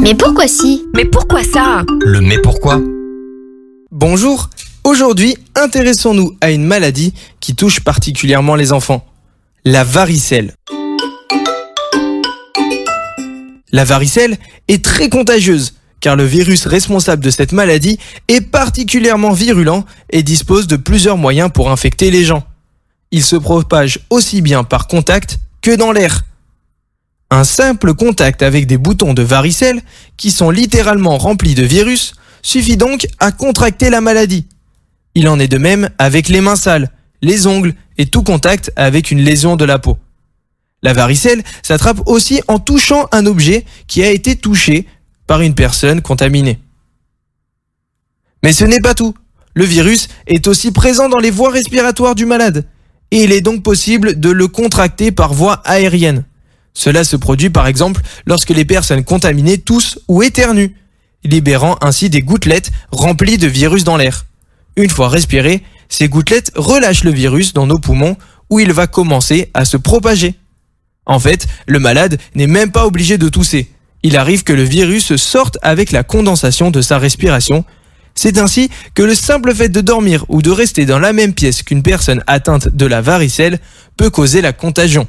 Mais pourquoi si Mais pourquoi ça Le mais pourquoi Bonjour, aujourd'hui intéressons-nous à une maladie qui touche particulièrement les enfants, la varicelle. La varicelle est très contagieuse car le virus responsable de cette maladie est particulièrement virulent et dispose de plusieurs moyens pour infecter les gens. Il se propage aussi bien par contact que dans l'air. Un simple contact avec des boutons de varicelle, qui sont littéralement remplis de virus, suffit donc à contracter la maladie. Il en est de même avec les mains sales, les ongles et tout contact avec une lésion de la peau. La varicelle s'attrape aussi en touchant un objet qui a été touché par une personne contaminée. Mais ce n'est pas tout. Le virus est aussi présent dans les voies respiratoires du malade et il est donc possible de le contracter par voie aérienne. Cela se produit par exemple lorsque les personnes contaminées toussent ou éternuent, libérant ainsi des gouttelettes remplies de virus dans l'air. Une fois respirées, ces gouttelettes relâchent le virus dans nos poumons où il va commencer à se propager. En fait, le malade n'est même pas obligé de tousser. Il arrive que le virus sorte avec la condensation de sa respiration. C'est ainsi que le simple fait de dormir ou de rester dans la même pièce qu'une personne atteinte de la varicelle peut causer la contagion.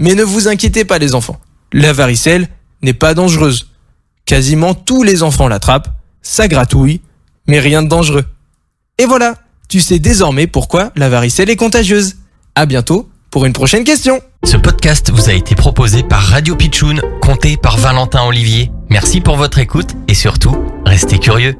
Mais ne vous inquiétez pas les enfants, la varicelle n'est pas dangereuse. Quasiment tous les enfants l'attrapent, ça gratouille, mais rien de dangereux. Et voilà, tu sais désormais pourquoi la varicelle est contagieuse. À bientôt pour une prochaine question. Ce podcast vous a été proposé par Radio Pitchoun, compté par Valentin Olivier. Merci pour votre écoute et surtout, restez curieux.